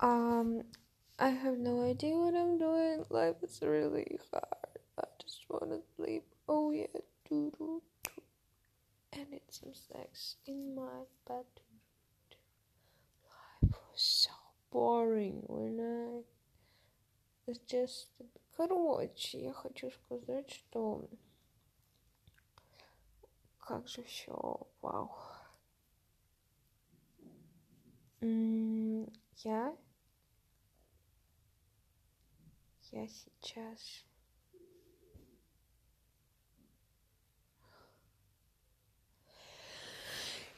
Um, I have no idea what I'm doing. Life is really hard. I just wanna sleep. Oh yeah, doo doo doo. And eat some snacks in my bed. Life was so boring when I was just. Короче, я хочу сказать, что как же все, вау. М, Я я сейчас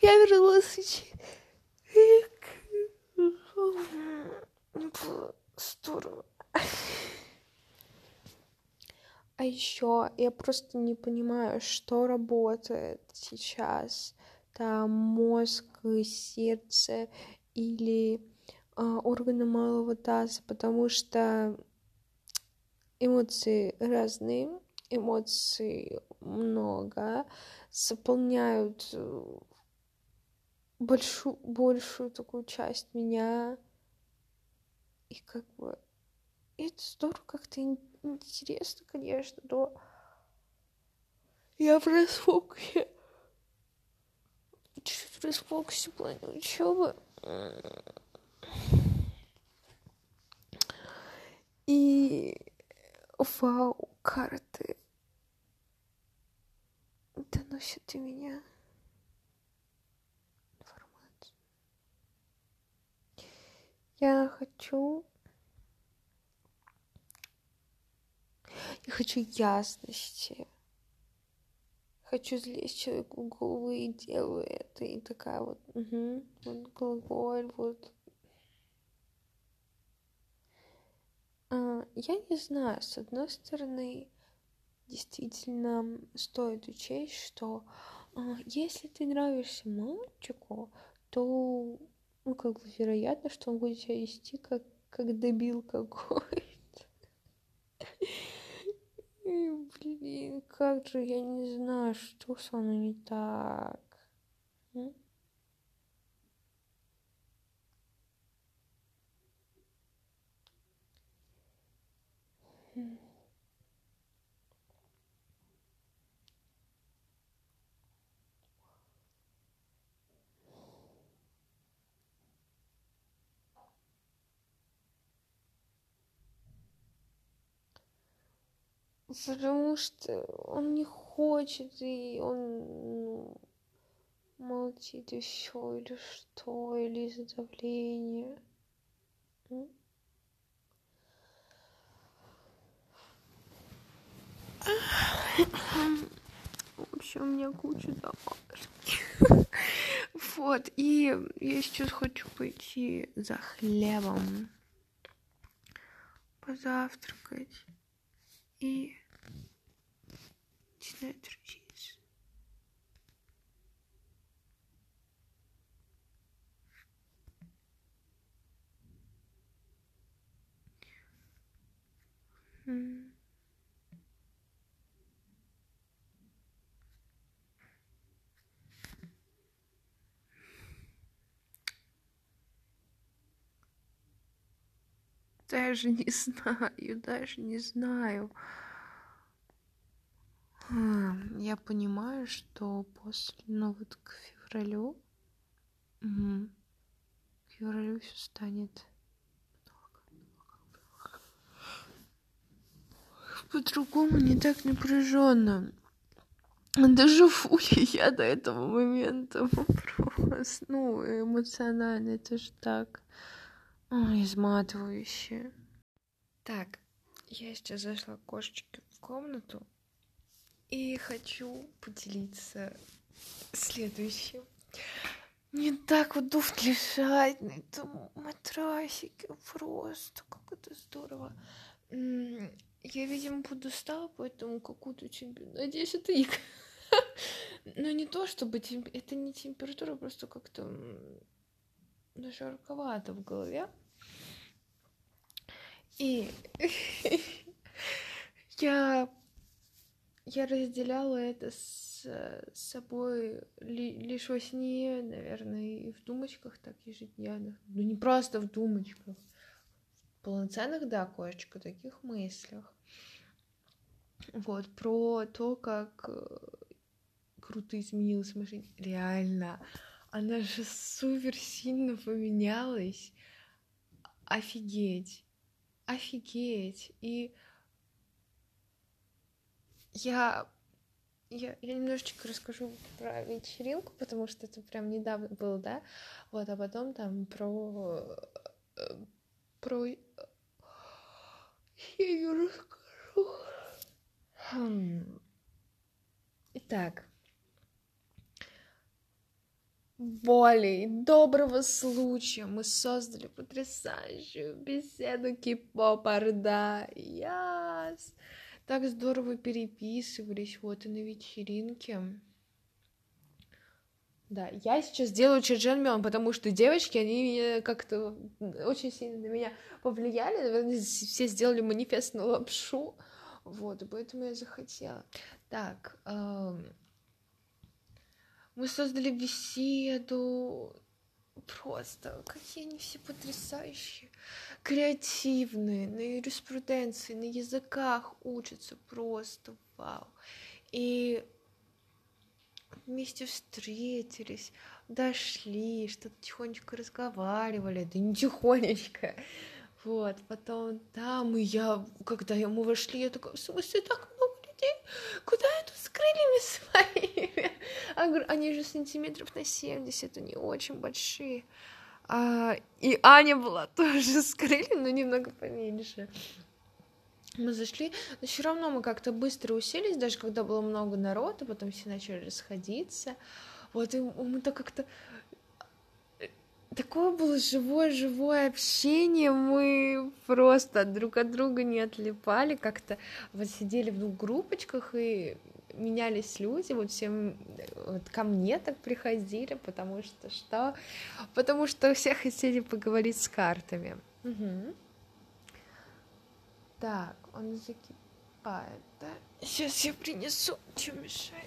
я вернулась было здорово. А еще я просто не понимаю, что работает сейчас. Там мозг, сердце или а, органы малого таза, потому что эмоции разные, эмоций много, заполняют э, большую, большую такую часть меня. И как бы это здорово, как-то ин- интересно, конечно, но я в расфокусе. Чуть-чуть в расфокусе в плане учебы. И вау, карты доносят до меня. Я хочу... Я хочу ясности. Хочу залезть человеку в голову и делаю это. И такая вот, угу, вот глаголь, вот. Я не знаю, с одной стороны, действительно стоит учесть, что а, если ты нравишься мальчику, то, ну, как бы вероятно, что он будет себя вести как, как дебил какой-то. И, блин, как же я не знаю, что со мной не так. Потому что он не хочет, и он ну, молчит все, или что, или из-за давления. В общем, у меня куча домашних. Вот, и я сейчас хочу пойти за хлебом, позавтракать и начинать учиться. М. Даже не знаю, даже не знаю. А, Я понимаю, что после, ну вот к февралю, мгм, к февралю все станет по-другому, не так напряженно. Доживу ли я до этого момента вопрос. Ну, эмоционально это же так ой, изматывающе. Так, я сейчас зашла к кошечке в комнату и хочу поделиться следующим. Мне так удобно лежать на этом матрасике просто, как это здорово. Я, видимо, буду устала, поэтому какую-то температуру... Надеюсь, это не... Но не то, чтобы... темп- Это не температура, просто как-то... Ну, жарковато в голове. И я я разделяла это с с собой ли- лишь во сне, наверное, и в думочках так ежедневных. Ну, не просто в думочках. полноценных, да, кошечка, таких мыслях. Вот, про то, как э, круто изменилась машина. Реально, она же супер сильно поменялась. Офигеть. Офигеть. И я, я, я немножечко расскажу про вечеринку, потому что это прям недавно было, да? Вот, а потом там про... Э, про... Я не расскажу. Хм. Итак, более доброго случая мы создали потрясающую беседу кипопарда. Яс! Так здорово переписывались вот и на вечеринке. Да, я сейчас делаю Чедженмион, потому что девочки, они как-то очень сильно на меня повлияли, наверное, все сделали манифест на лапшу, вот, поэтому я захотела. Так, эм, мы создали беседу. Просто какие они все потрясающие. Креативные, на юриспруденции, на языках учатся просто вау. И вместе встретились, дошли, что-то тихонечко разговаривали, да не тихонечко. Вот, потом там, и я, когда мы вошли, я такая, в смысле, так много людей? Куда я тут с крыльями своими? Они же сантиметров на 70, они очень большие. А, и Аня была тоже с крыльями, но немного поменьше. Мы зашли, но все равно мы как-то быстро уселись, даже когда было много народа, потом все начали расходиться. Вот, и мы так как-то такое было живое-живое общение, мы просто друг от друга не отлипали, как-то вот сидели в двух группочках и менялись люди, вот все вот ко мне так приходили, потому что что? Потому что все хотели поговорить с картами. Угу. Так, он закипает, да? Сейчас я принесу, что мешает.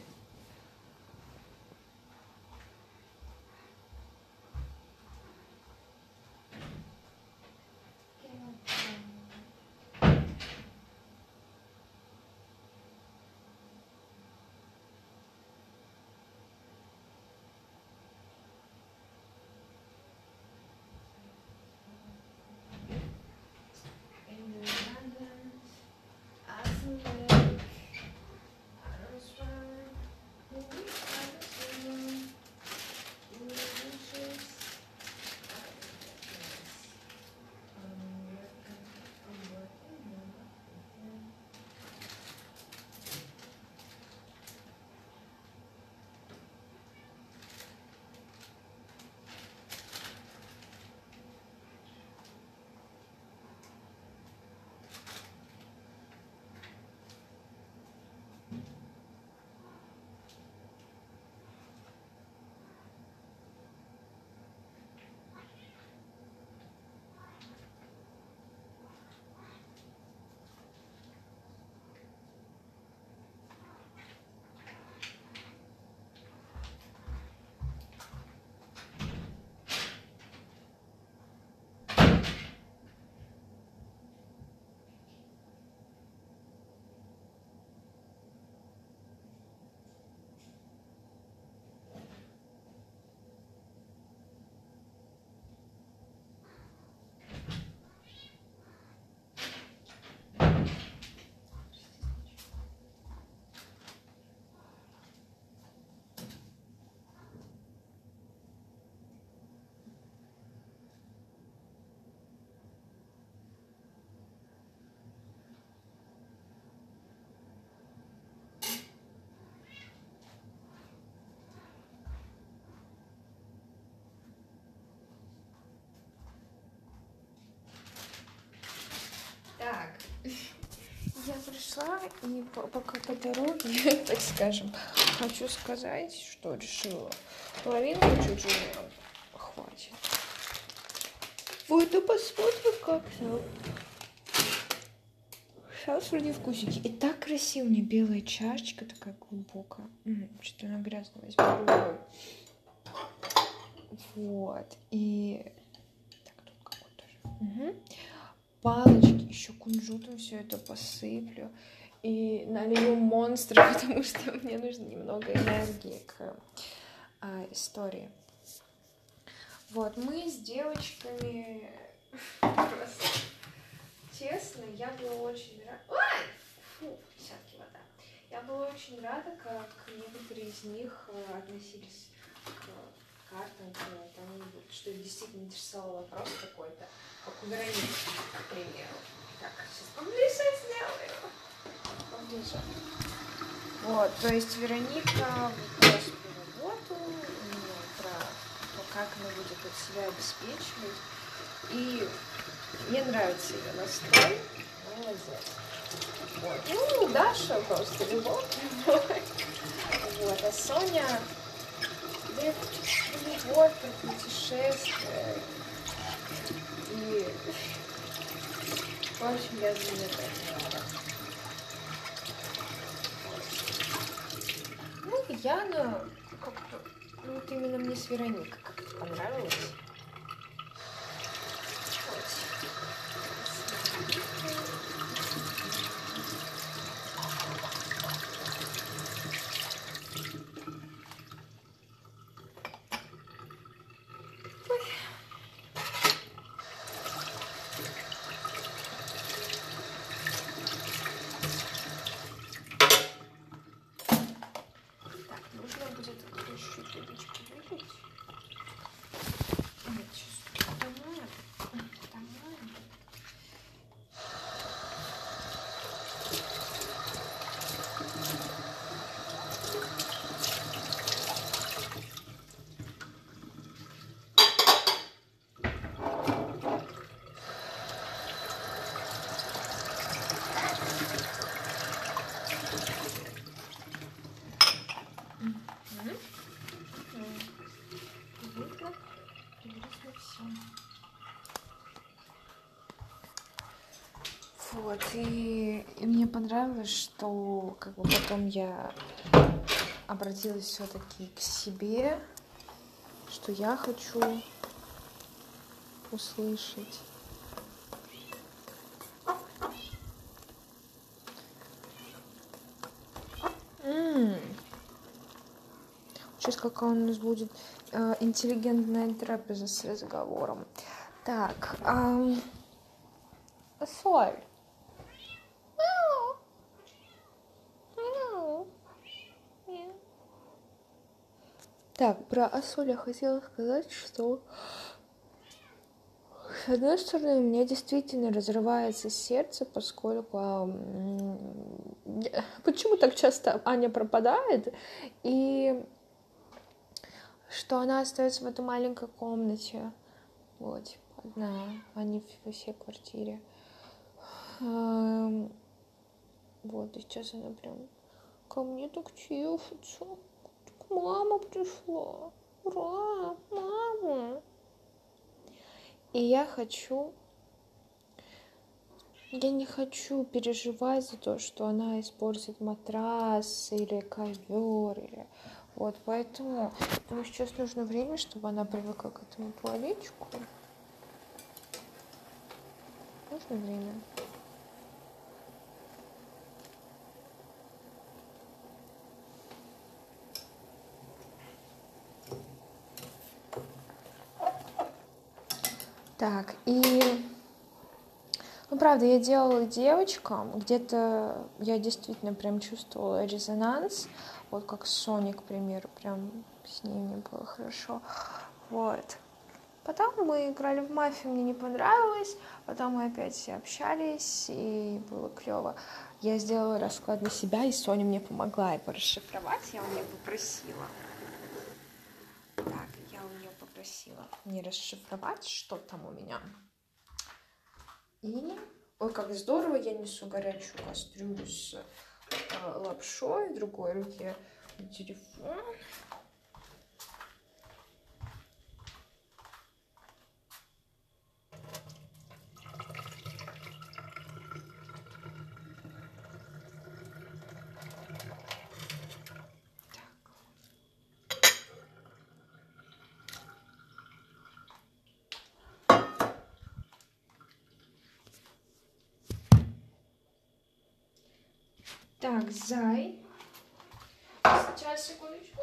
Пришла и пока по дороге, так скажем, хочу сказать, что решила половинку чуть-чуть хватит. Вот, ну посмотрим, как там. Сейчас вроде вкусики. И так красиво, у белая чашечка такая глубокая. Что-то она грязная возьму Вот. И... Так, тут какой-то же. Угу. Палочки, еще кунжутом все это посыплю и налью монстр, потому что мне нужно немного энергии к а, истории. Вот, мы с девочками просто честно, я была очень рада. Фу, десятки вода. Я была очень рада, как некоторые из них э, относились картам, к тому, что действительно интересовал вопрос какой-то, как у Вероники, к примеру. Так, сейчас поближе сделаю. Поближе. Вот, то есть Вероника бросила работу, про то, как она будет от себя обеспечивать. И мне нравится ее настрой. Молодец. Вот. Ну, Даша просто любовь. Вот, а Соня любовь про путешествия. И, в общем, я рада. Ну, Яна как-то, ну, вот именно мне с Вероникой Вот, и, мне понравилось, что как бы потом я обратилась все-таки к себе, что я хочу услышать. Сейчас какая у нас будет э, интеллигентная трапеза с разговором. Так, э, соль. Так, про Асоль я хотела сказать, что с одной стороны, у меня действительно разрывается сердце, поскольку почему так часто Аня пропадает, и что она остается в этой маленькой комнате, вот, одна, а не во всей квартире. Вот, и сейчас она прям ко мне так чешется. Мама пришла. Ура, мама. И я хочу... Я не хочу переживать за то, что она испортит матрас или ковер, или... Вот, поэтому, что сейчас нужно время, чтобы она привыкла к этому туалетчику. Нужно время. Так, и... Ну, правда, я делала девочкам, где-то я действительно прям чувствовала резонанс, вот как с Соней, к примеру, прям с ней мне было хорошо, вот. Потом мы играли в мафию, мне не понравилось, потом мы опять общались, и было клево. Я сделала расклад на себя, и Соня мне помогла его расшифровать, я у нее попросила. Попросила мне расшифровать, что там у меня. И, ой, как здорово, я несу горячую кастрюлю с э, лапшой, в другой руке телефон. Зай. Сейчас, секундочку.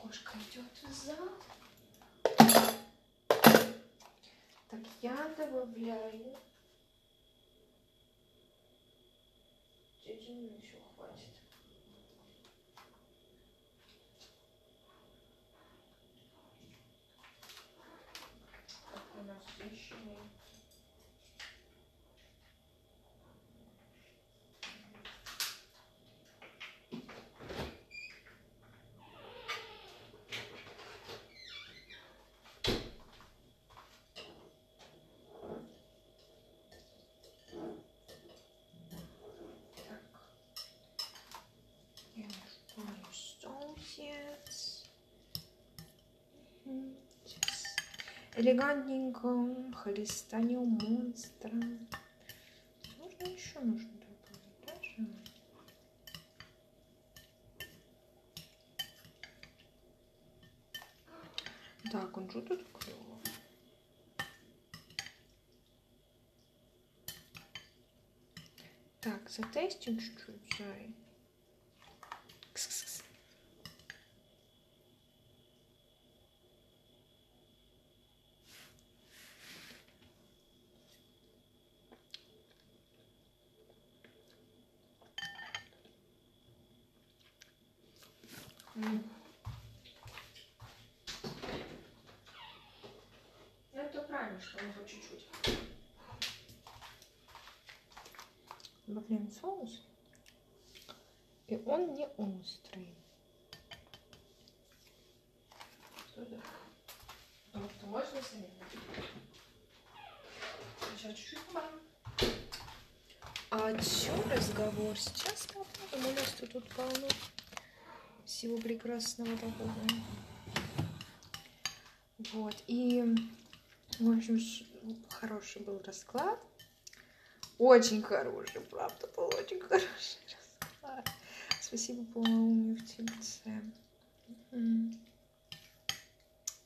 Кошка идет в зал. Так, я добавляю. Тетя еще хватит. Так, у нас еще Так. Я насыпаю соусец. М, Сейчас элегантненько хлестанем монстра. Можно еще нужно добавить, даже. Он что тут клево. Так, затестим чуть-чуть, зай. Кс-кс-кс. М. Ну, Это правильно, что он хоть чуть-чуть. Добавляем соус. И он не острый. Потому что можно заметить. Сейчас чуть-чуть добавим. А чем разговор? Сейчас попробуем. У нас тут полно всего прекрасного такого. Вот. И, в общем, хороший был расклад. Очень хороший, правда, был очень хороший расклад. Спасибо полноумию в тельце.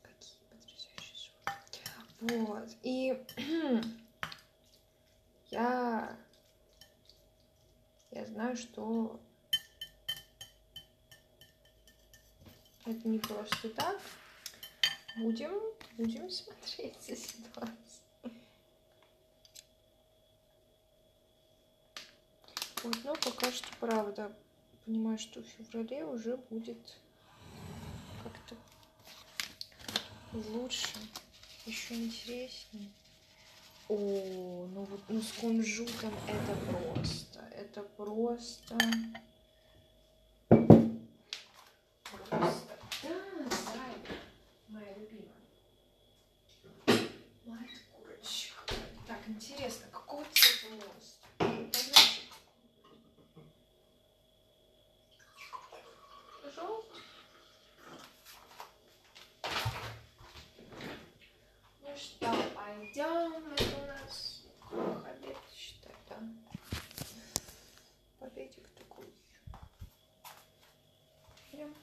Какие потрясающие звуки. Вот. И я... Я знаю, что это не просто так. Будем, будем смотреть за ситуацией. Вот, но пока что, правда, понимаю, что в феврале уже будет как-то лучше, еще интереснее. О, ну вот, ну с кунжутом это просто, это просто. Да, зай, моя любимая. Моя курочка. Так, интересно, какого цвета мост? Понятно. Желтый. Ну что, пойдем, это у нас обед, считай, да? Обедик такой. Идем.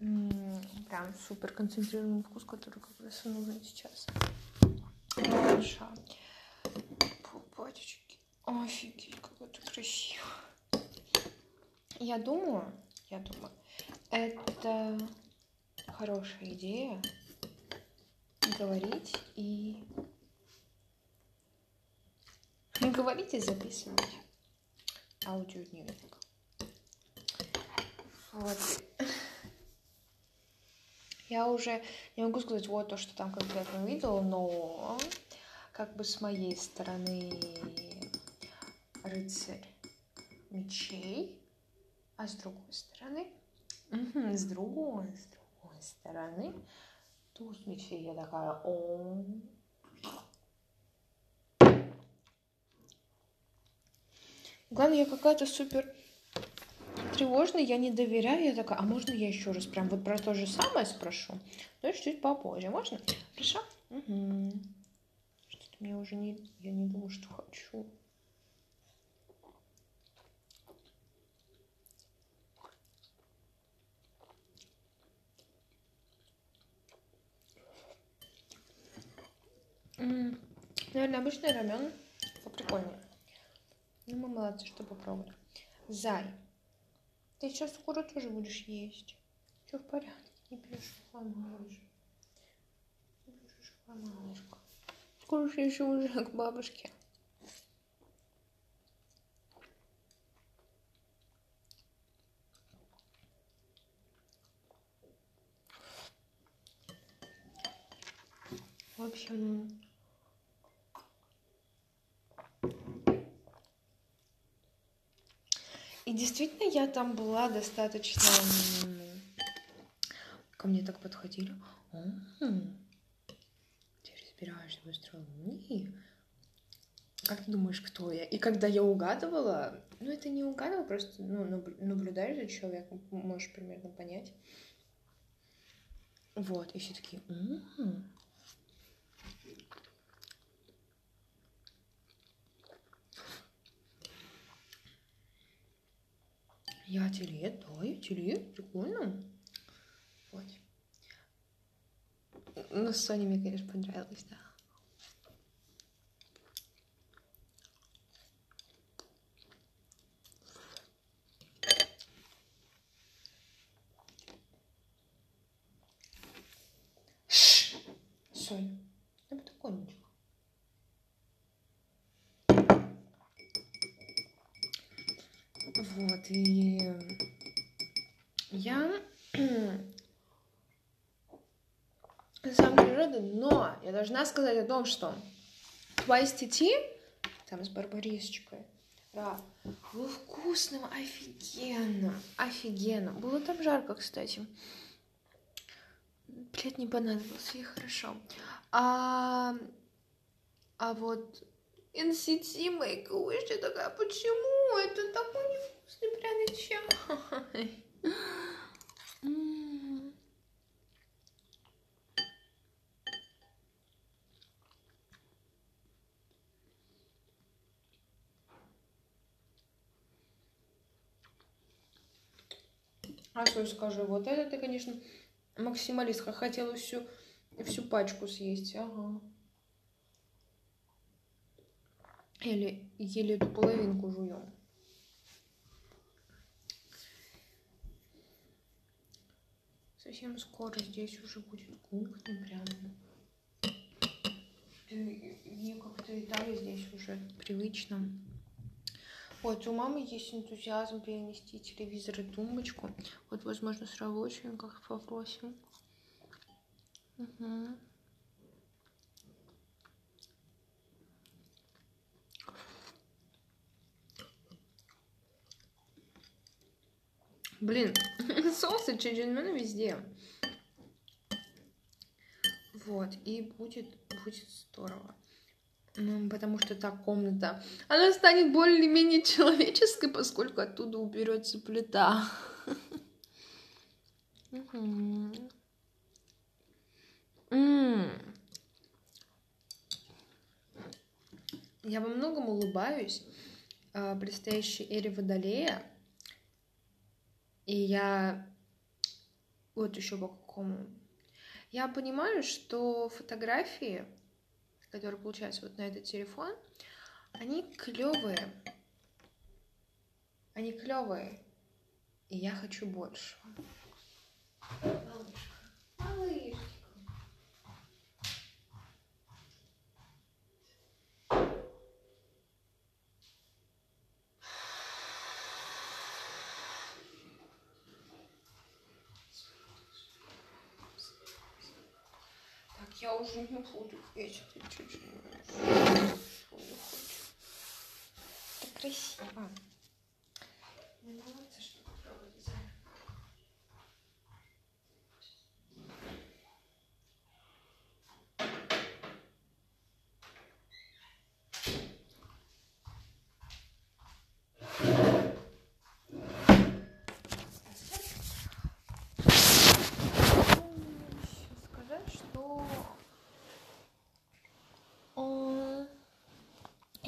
М, Прям супер концентрированный вкус, который как раз нужен сейчас. Хорошо. Пупатички. Офигеть, как это красиво. Я думаю, я думаю, это хорошая идея говорить и говорить и записывать аудиодневник. Вот. Я уже не могу сказать вот то, что там конкретно видела, но как бы с моей стороны рыцарь мечей, а с другой стороны, с другой, с другой стороны, туз мечей. Я такая, о, Главное, я какая-то супер тревожный, я не доверяю. Я такая, а можно я еще раз прям вот про то же самое спрошу? Ну, чуть попозже. Можно? Хорошо? Угу. Что-то мне уже не... Я не думаю, что хочу. Наверное, обычный рамен поприкольнее. Ну, мы молодцы, что попробовали. Зай, ты сейчас скоро тоже будешь есть. Все в порядке, не переживай, малыш. Не. Скоро же еще уже к бабушке. В общем, И действительно, я там была достаточно... Ко мне так подходили. Ты разбираешься в астрологии? Как ты думаешь, кто я? И когда я угадывала, ну это не угадывала, просто ну, наблюдаешь за человеком, можешь примерно понять. Вот, и все такие, м-м-м. Я теле, да, я теле, прикольно. Вот. Ну, Соне мне, конечно, понравилось, да. Сонь, я бы такой ничего. Вот, и я на самом деле рада, но я должна сказать о том, что Twice TT, там с барбарисочкой, да, было вкусным, офигенно, офигенно. Было там жарко, кстати. Блядь, не понадобилось, и хорошо. А, а вот NCT Make Wish, я такая, почему? Это такой невкусный пряный чай. А что скажу, вот это ты, конечно, максималистка. Хотела всю, всю пачку съесть. Ага. Или еле эту половинку жуем. Совсем скоро здесь уже будет кухня прям. И как-то Италия здесь уже привычно. Вот, у мамы есть энтузиазм перенести телевизор и тумбочку. Вот, возможно, с рабочим как попросим. Угу. Блин, соусы чеджинмен везде. Вот, и будет, будет здорово. Ну, потому что та комната, она станет более-менее человеческой, поскольку оттуда уберется плита. Я во многом улыбаюсь а, предстоящей эре Водолея. И я вот еще по какому. Я понимаю, что фотографии которые получаются вот на этот телефон, они клевые. Они клевые. И я хочу больше. Малышка. Малышка. я уже не буду петь это чуть-чуть. Это красиво. Мне нравится, что попробовать дизайн.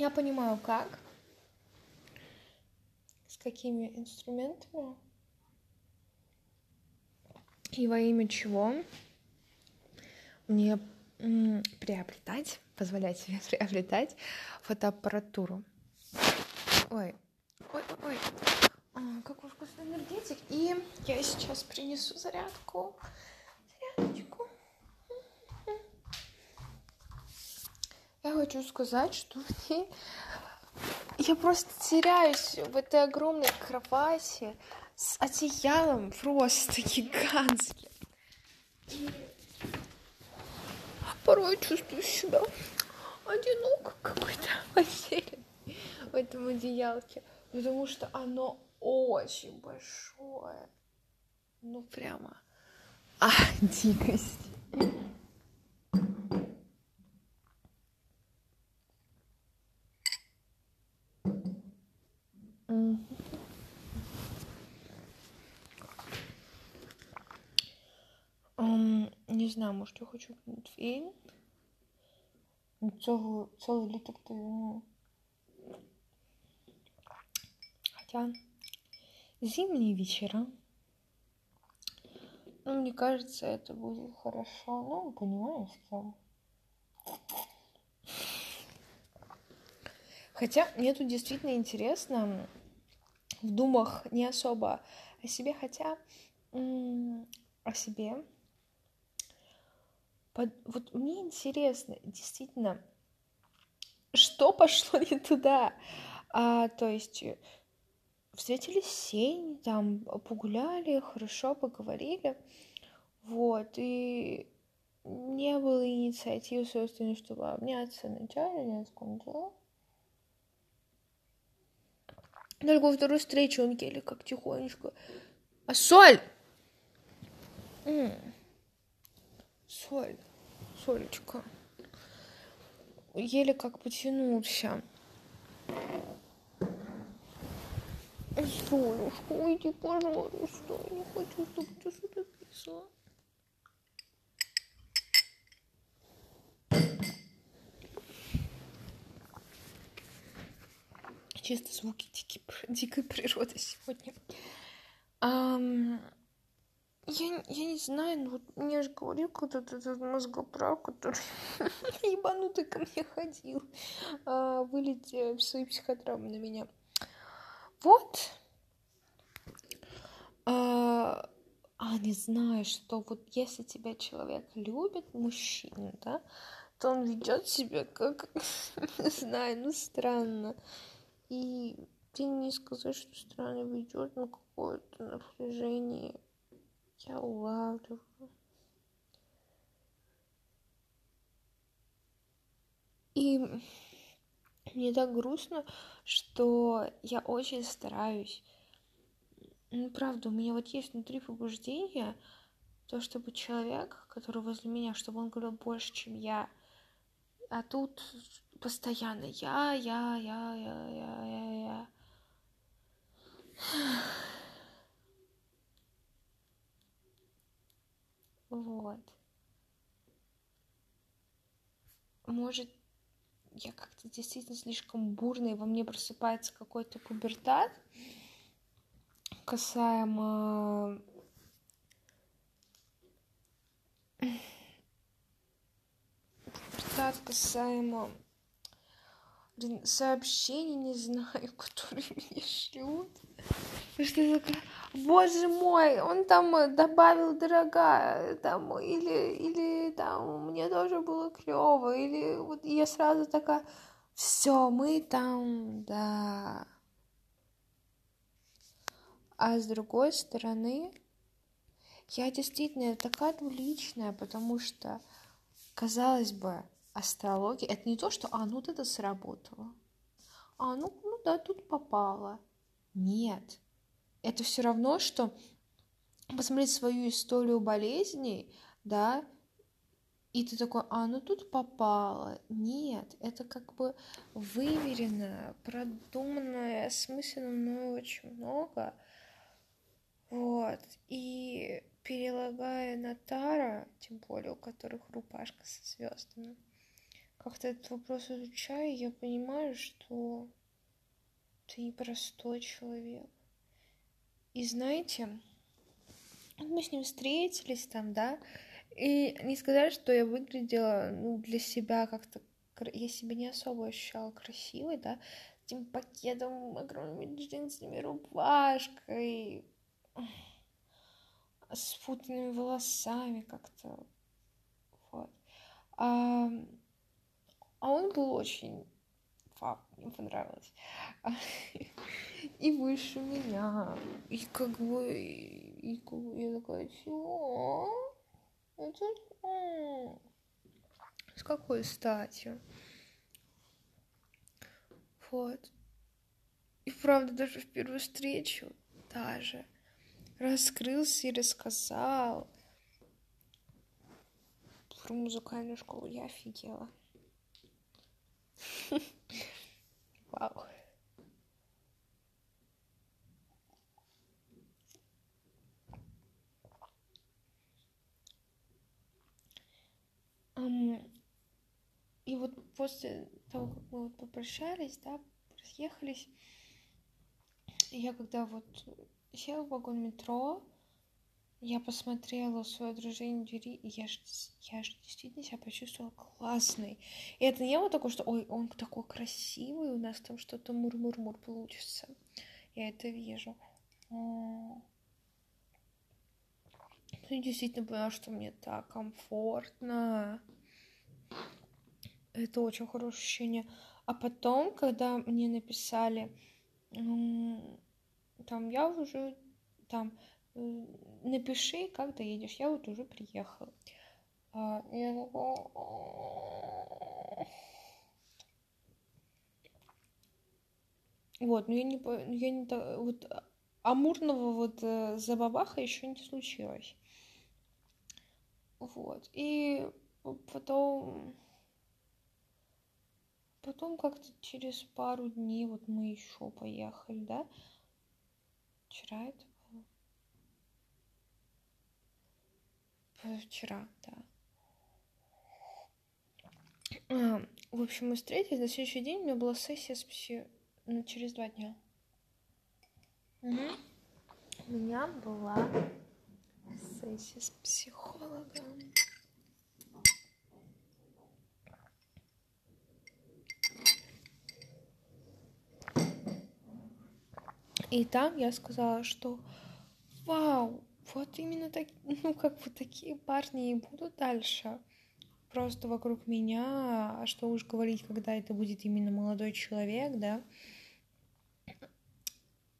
Я понимаю, как, с какими инструментами и во имя чего мне приобретать, позволять себе приобретать фотоаппаратуру. Ой, ой, ой, ой. А, какой вкусный энергетик. И я сейчас принесу зарядку. Хочу сказать, что мне... Я просто теряюсь в этой огромной кровати с одеялом просто гигантским. И порой чувствую себя одиноко какой-то в этом одеялке, потому что оно очень большое. Ну, прямо. А, дикость. знаю, може я хочу фільм. Цього цілий літок то ну. Хотя зимние вечера. Ну, мне кажется, это будет хорошо. Ну, понимаешь, что... Хотя мне тут действительно интересно в думах не особо о себе, хотя о себе. вот мне интересно, действительно, что пошло не туда. А, то есть встретились сень, там погуляли, хорошо поговорили, вот, и не было инициативы, собственно, чтобы обняться начале несколько дела. Только во второй встрече он еле как тихонечко. А соль! М-м. Соль, солечка. Еле как потянулся. Солюшка, уйди, пожалуйста. Я не хочу, чтобы ты сюда писала. Чисто звуки дикой, дикой природы сегодня. Um, я, я не знаю, ну вот мне же говорил кто-то этот мозгоправ, который ебанутый ко мне ходил, а, вылетел в свои психотравмы на меня. Вот. А, а не знаю, что вот если тебя человек любит, мужчина, да, то он ведет себя как, не знаю, ну странно. И ты не сказать, что странно ведет, но какое-то напряжение я улавливаю. И мне так грустно, что я очень стараюсь. Ну, правда, у меня вот есть внутри побуждение, то, чтобы человек, который возле меня, чтобы он говорил больше, чем я. А тут постоянно я, я, я, я, я, я, я. Вот. Может, я как-то действительно слишком бурный, во мне просыпается какой-то пубертат касаемо пубертат касаемо сообщений, не знаю, которые мне шлют. Что я такая, боже мой, он там добавил дорогая, там, или, или там, мне тоже было клево, или вот я сразу такая, все, мы там, да. А с другой стороны, я действительно такая двуличная, потому что, казалось бы, астрология это не то, что а, ну вот это сработало. А, ну, ну да, тут попало. Нет. Это все равно, что посмотреть свою историю болезней, да, и ты такой, а, ну тут попало. Нет, это как бы выверено, продуманное, осмысленно мною очень много. Вот. И перелагая на Тара, тем более у которых рубашка со звездами, как-то этот вопрос изучаю, я понимаю, что ты непростой человек. И знаете, мы с ним встретились там, да, и не сказать, что я выглядела, ну, для себя как-то, я себя не особо ощущала красивой, да, этим пакетом, огромными джинсами, рубашкой, с путанными волосами как-то, вот. А, а он был очень фак, мне понравилось. И выше меня. И как бы, и, как бы я такая, чего? Это с какой стати? Вот. И правда, даже в первую встречу даже раскрылся и рассказал про музыкальную школу. Я офигела. Вау. И вот после того, как мы вот попрощались, да, разъехались, я когда вот села в вагон метро, я посмотрела свое отражение в двери, и я же, я же действительно себя почувствовала классной. И это не было такое, что ой, он такой красивый, у нас там что-то мур-мур-мур получится. Я это вижу. Я действительно поняла, что мне так комфортно. Это очень хорошее ощущение. А потом, когда мне написали, там, я уже, там, напиши, как доедешь, я вот уже приехала. А, я. Вот, но я не, я не, вот, амурного вот э, забабаха еще не случилось. Вот, и потом Потом как-то через пару дней вот мы еще поехали, да? Вчера это Вчера, да. А, в общем, мы встретились, на следующий день у меня была сессия с пси... ну, через два дня. Угу. У меня была сессия с психологом. И там я сказала, что вау, вот именно так, ну как бы такие парни и будут дальше. Просто вокруг меня, а что уж говорить, когда это будет именно молодой человек, да.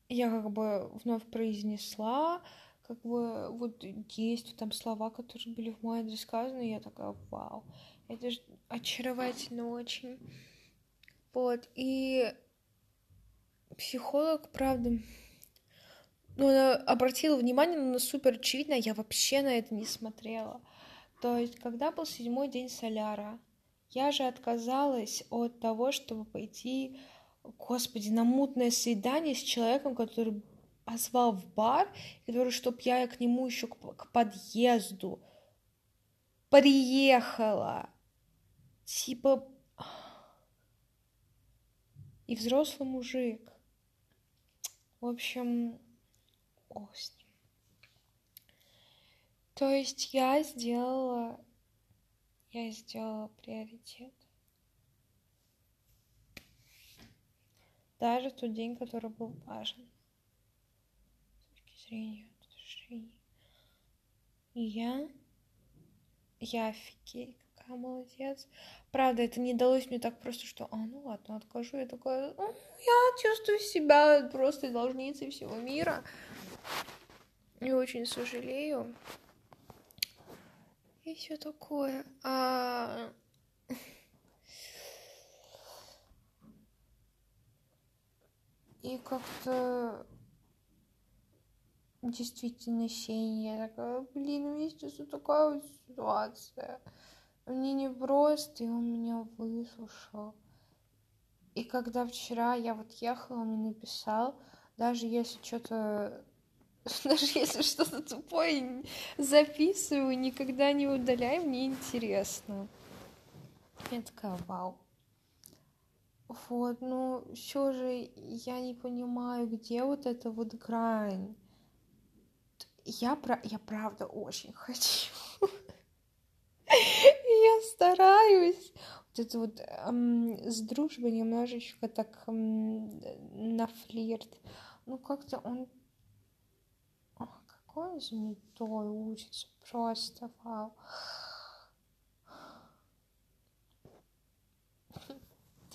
Я как бы вновь произнесла, как бы вот есть там слова, которые были в мой адрес сказаны, я такая, вау, это же очаровательно очень. Вот, и психолог, правда, ну, она обратила внимание, но супер очевидно, я вообще на это не смотрела. То есть, когда был седьмой день соляра, я же отказалась от того, чтобы пойти, господи, на мутное свидание с человеком, который позвал в бар, который, чтоб я к нему еще к, к подъезду приехала. Типа... И взрослый мужик. В общем, ним. То есть я сделала, я сделала приоритет. Даже тот день, который был важен. С точки зрения отношений. И я, я офигеть, какая молодец. Правда, это не далось мне так просто, что, а, ну ладно, откажу. Я такая, ну, я чувствую себя просто должницей всего мира. И очень сожалею. И все такое. А... И как-то действительно сень. Я такая, блин, у меня сейчас вот такая вот ситуация. Мне не просто, и он меня выслушал. И когда вчера я вот ехала, он мне написал, даже если что-то, даже если что-то тупое записываю, никогда не удаляй, мне интересно. Я такая, вау. Вот, но все же я не понимаю, где вот эта вот грань. Я, про... я правда очень хочу. Я стараюсь. Вот это вот эм, с дружбой немножечко так эм, на флирт. Ну, как-то он... Он занятой учится. Просто вау.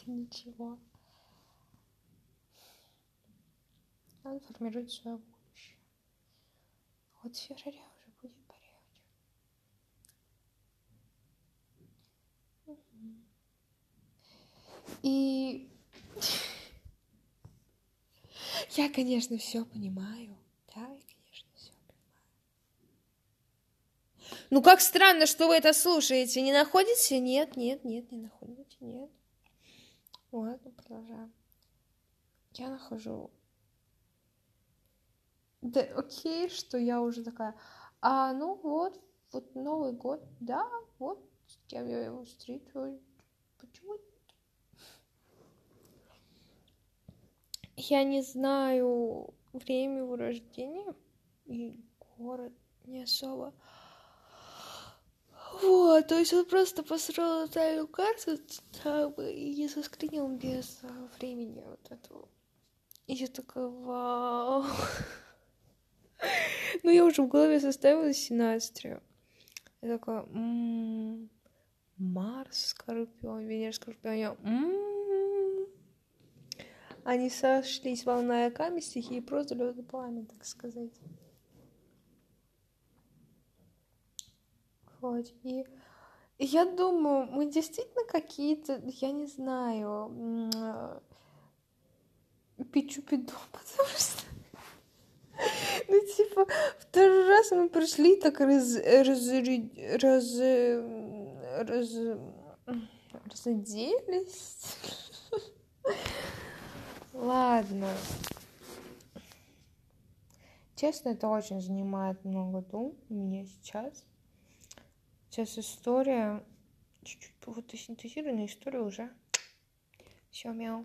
ничего. Он формирует свое будущее. Вот в феврале уже будет период. И я, конечно, все понимаю. Да, я, конечно, все понимаю. Ну, как странно, что вы это слушаете. Не находите? Нет, нет, нет, не находите, нет. Ладно, продолжаем. Я нахожу... Да, окей, что я уже такая... А, ну вот, вот Новый год, да, вот с кем я его встречу. Почему? Я не знаю время его рождения и город не особо. Вот, то есть он просто построил натальную карту там, и заскринил без а, времени вот этого. И я такая, вау. ну, я уже в голове составила Синастрию. Я такая, м-м-м, Марс, Скорпион, Венера, Скорпион. Я, м-м-м. Они сошлись волна и стихии просто лед и пламя, так сказать. Вот. И я думаю, мы действительно какие-то, я не знаю, пичу-пиду, потому что ну, типа, второй раз мы пришли, так раз, раз, раз, раз, разоделись. Ладно. Честно, это очень занимает много дум мне сейчас. Сейчас история, чуть-чуть вот синтезированная история уже. Все, мяу.